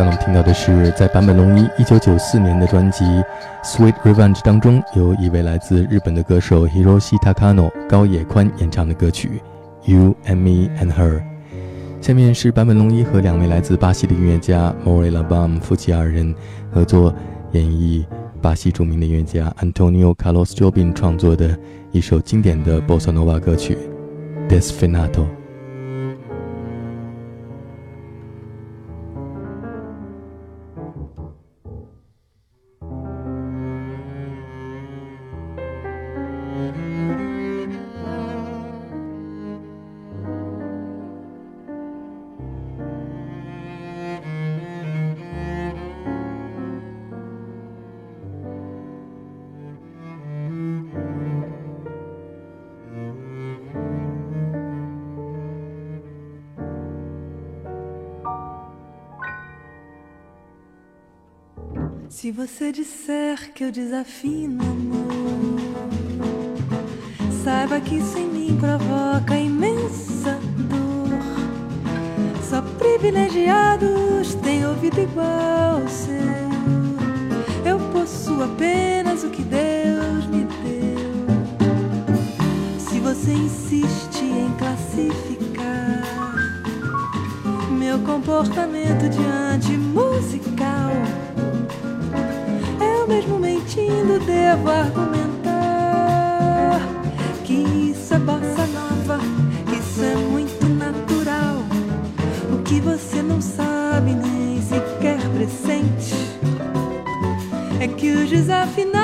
刚刚我们听到的是在坂本龙一一九九四年的专辑《Sweet Revenge》当中，由一位来自日本的歌手 Hiroshi Takano 高野宽演唱的歌曲《You and Me and Her》。下面是坂本龙一和两位来自巴西的音乐家 Mori Labam 夫妻二人合作演绎巴西著名的音乐家 Antonio Carlos Jobim 创作的一首经典的 Bossa Nova 歌曲《Desfinato》。Se você disser que eu desafino amor, saiba que isso em mim provoca imensa dor. Só privilegiados têm ouvido igual ao seu. Eu possuo apenas o que Deus me deu. Se você insiste em classificar meu comportamento diante musical mentindo, devo argumentar que isso é bossa nova, que isso é muito natural. O que você não sabe nem sequer pressente é que os desafinados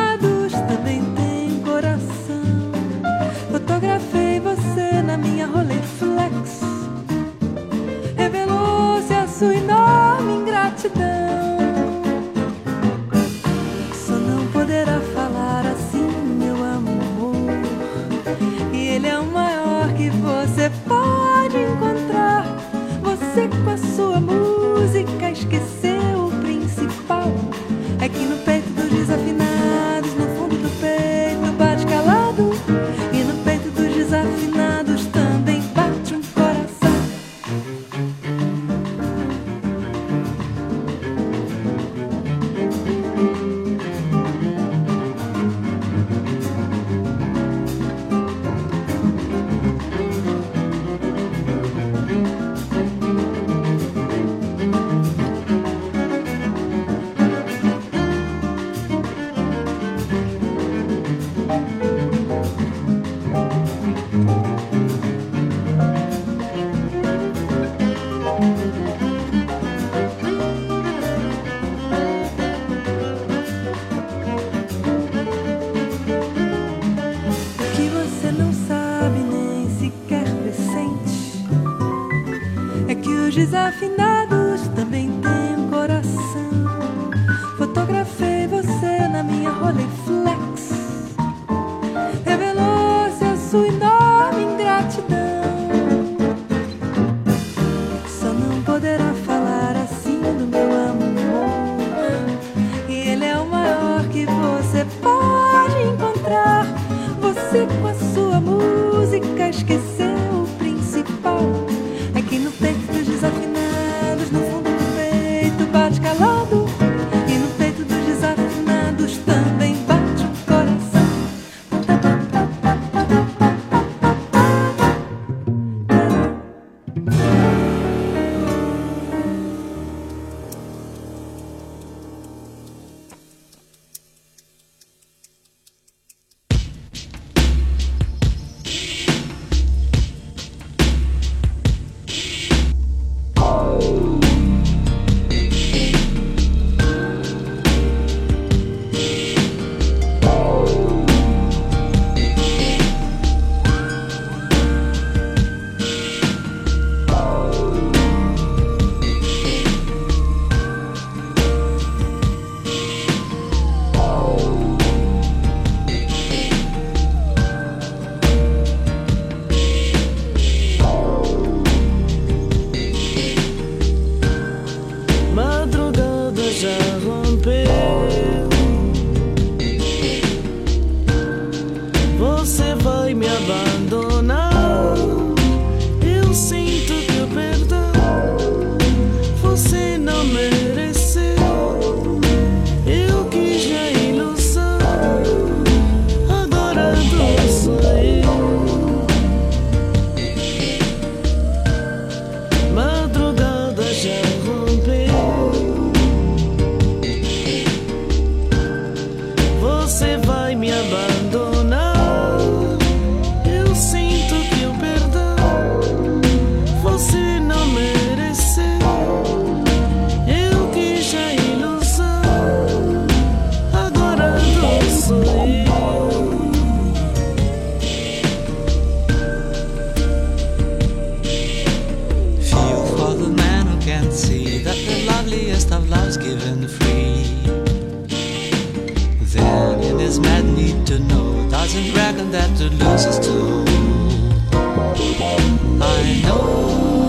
I know.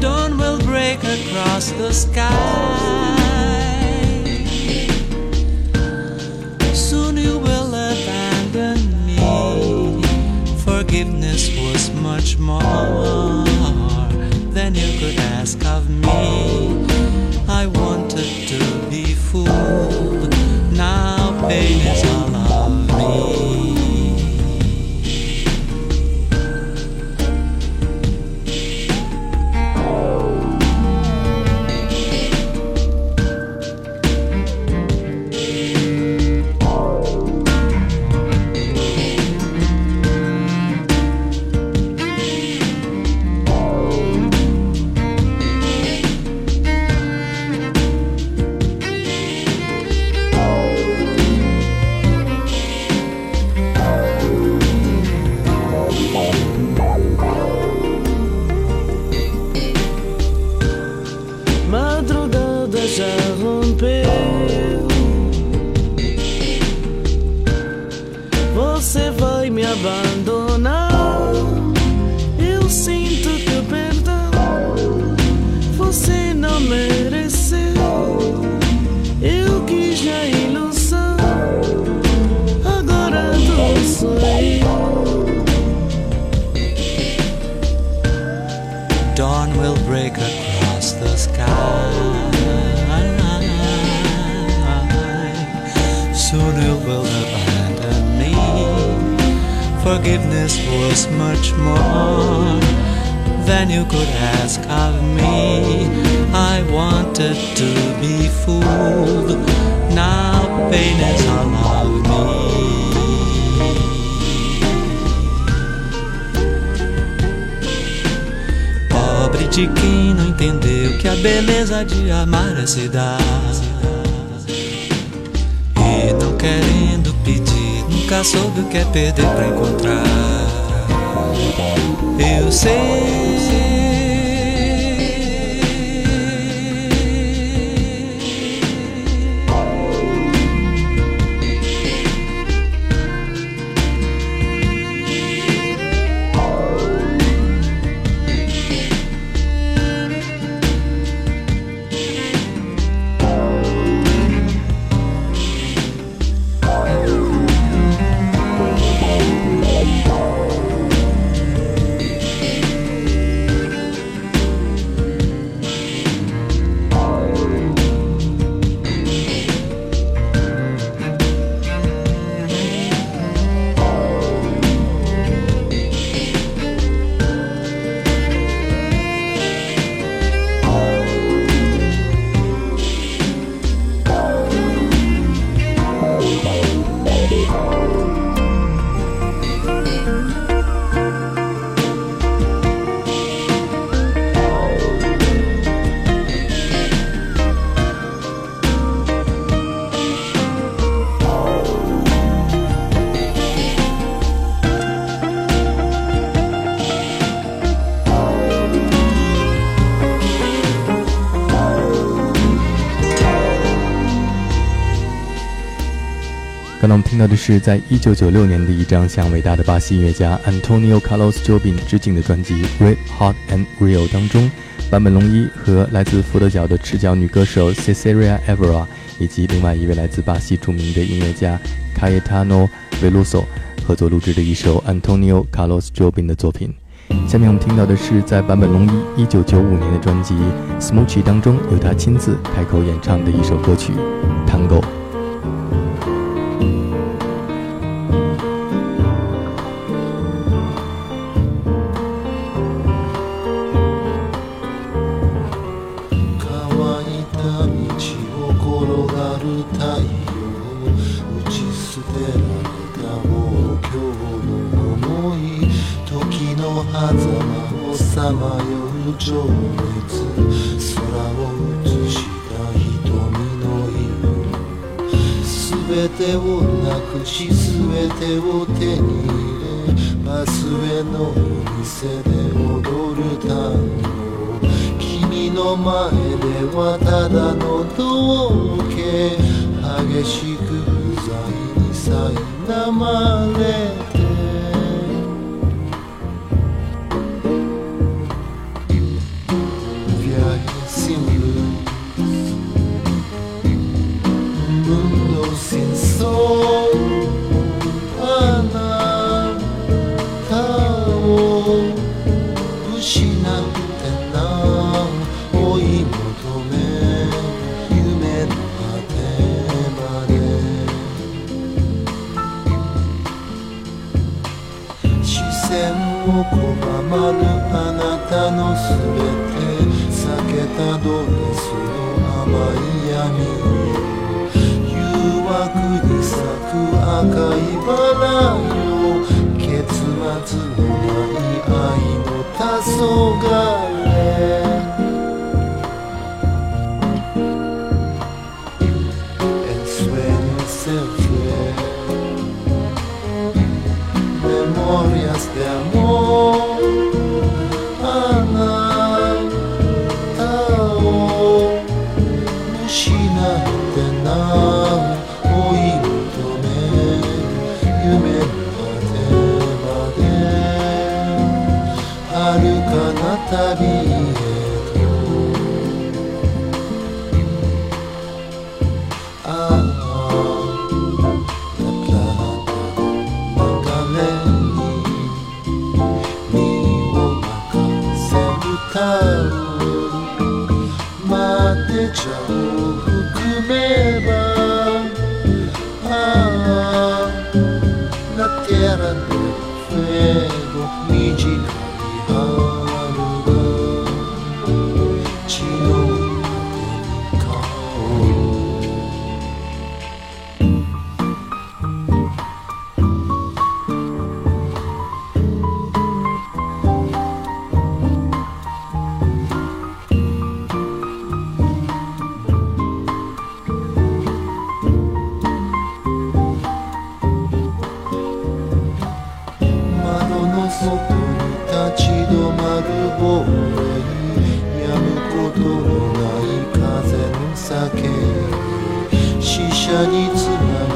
Dawn will break across the sky. Dawn will break across the sky. Soon you will abandon me. Forgiveness was much more than you could ask of me. I wanted to be fooled. Now pain is all of me. De quem não entendeu que a beleza de amar é se dar. E não querendo pedir, nunca soube o que é perder pra encontrar. Eu sei. 刚才我们听到的是，在一九九六年的一张向伟大的巴西音乐家 Antonio Carlos Jobim 致敬的专辑《Red Hot and Real》当中，坂本龙一和来自佛得角的赤脚女歌手 Cecilia Evora 以及另外一位来自巴西著名的音乐家 Cayetano Veloso 合作录制的一首 Antonio Carlos Jobim 的作品。下面我们听到的是在坂本龙一一九九五年的专辑《Smoochie》当中由他亲自开口演唱的一首歌曲《Tango》。を転がる太陽打ち捨てられたもう今日の思い時の狭間をさまよう情熱空を映した瞳の色全てをなくし全てを手に入れバスへの店で踊る単語君の前ではただの道化。激しく不在に苛まれ mama, mama, ana tabiyetim Mate chau hukumeba. の外に立ち止まるボーレに止むことのない風の叫び死者につながる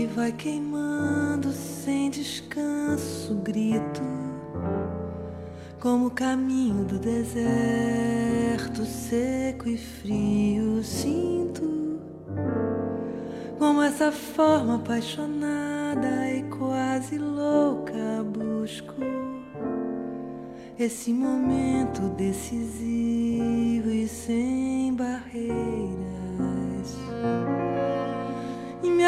que vai queimando sem descanso, grito. Como o caminho do deserto seco e frio, sinto. Como essa forma apaixonada e quase louca busco. Esse momento decisivo e sem barreiras.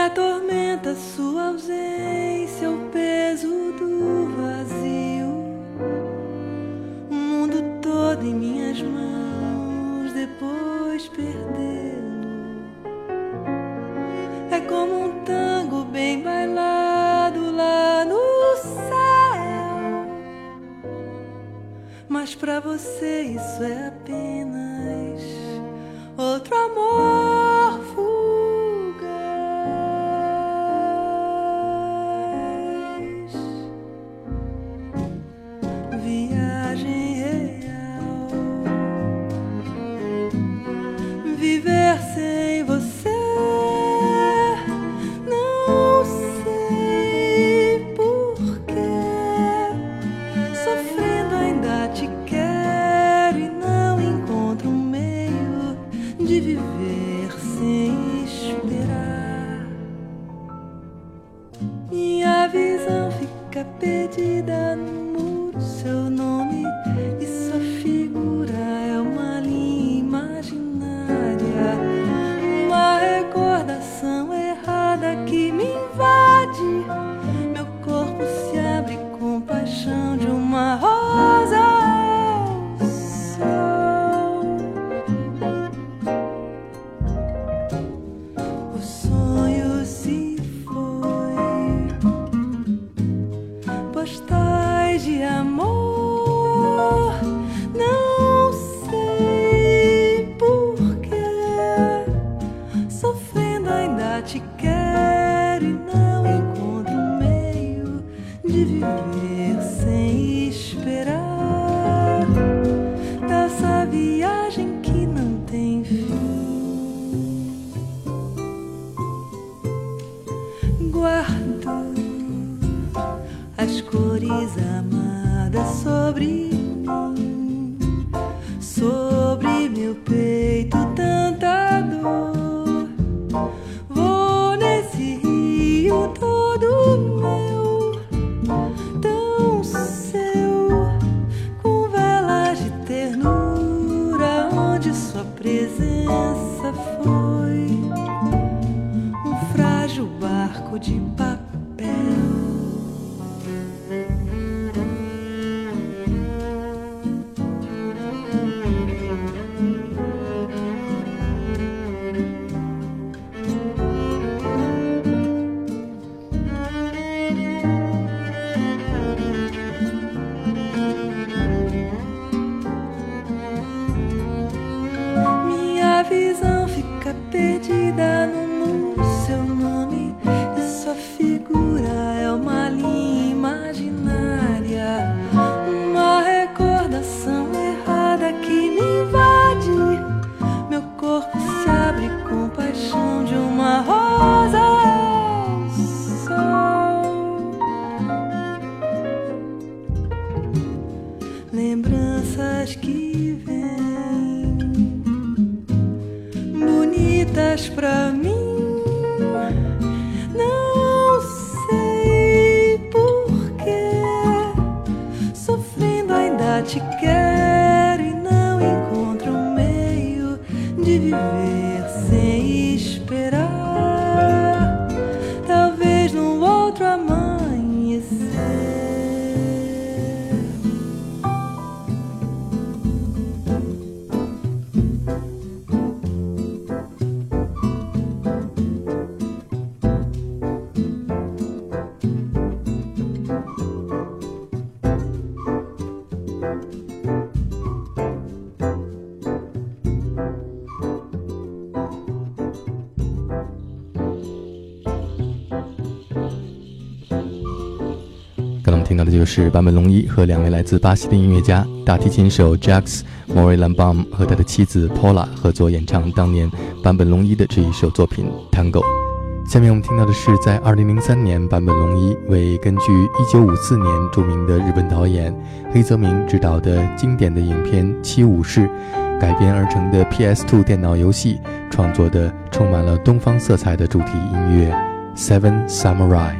Atormenta sua ausência, o peso do vazio. O mundo todo em minhas mãos, depois perdê-lo. É como um tango bem bailado lá no céu. Mas pra você isso é apenas outro amor Viver te quero e não encontro um meio de viver 是坂本龙一和两位来自巴西的音乐家大提琴手 Jacques m o r i l a m b a m 和他的妻子 Paula 合作演唱当年坂本龙一的这一首作品 Tango。下面我们听到的是在2003年坂本龙一为根据1954年著名的日本导演黑泽明执导的经典的影片《七武士》改编而成的 PS2 电脑游戏创作的充满了东方色彩的主题音乐《Seven Samurai》。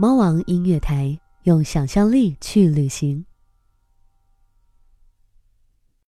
猫王音乐台，用想象力去旅行。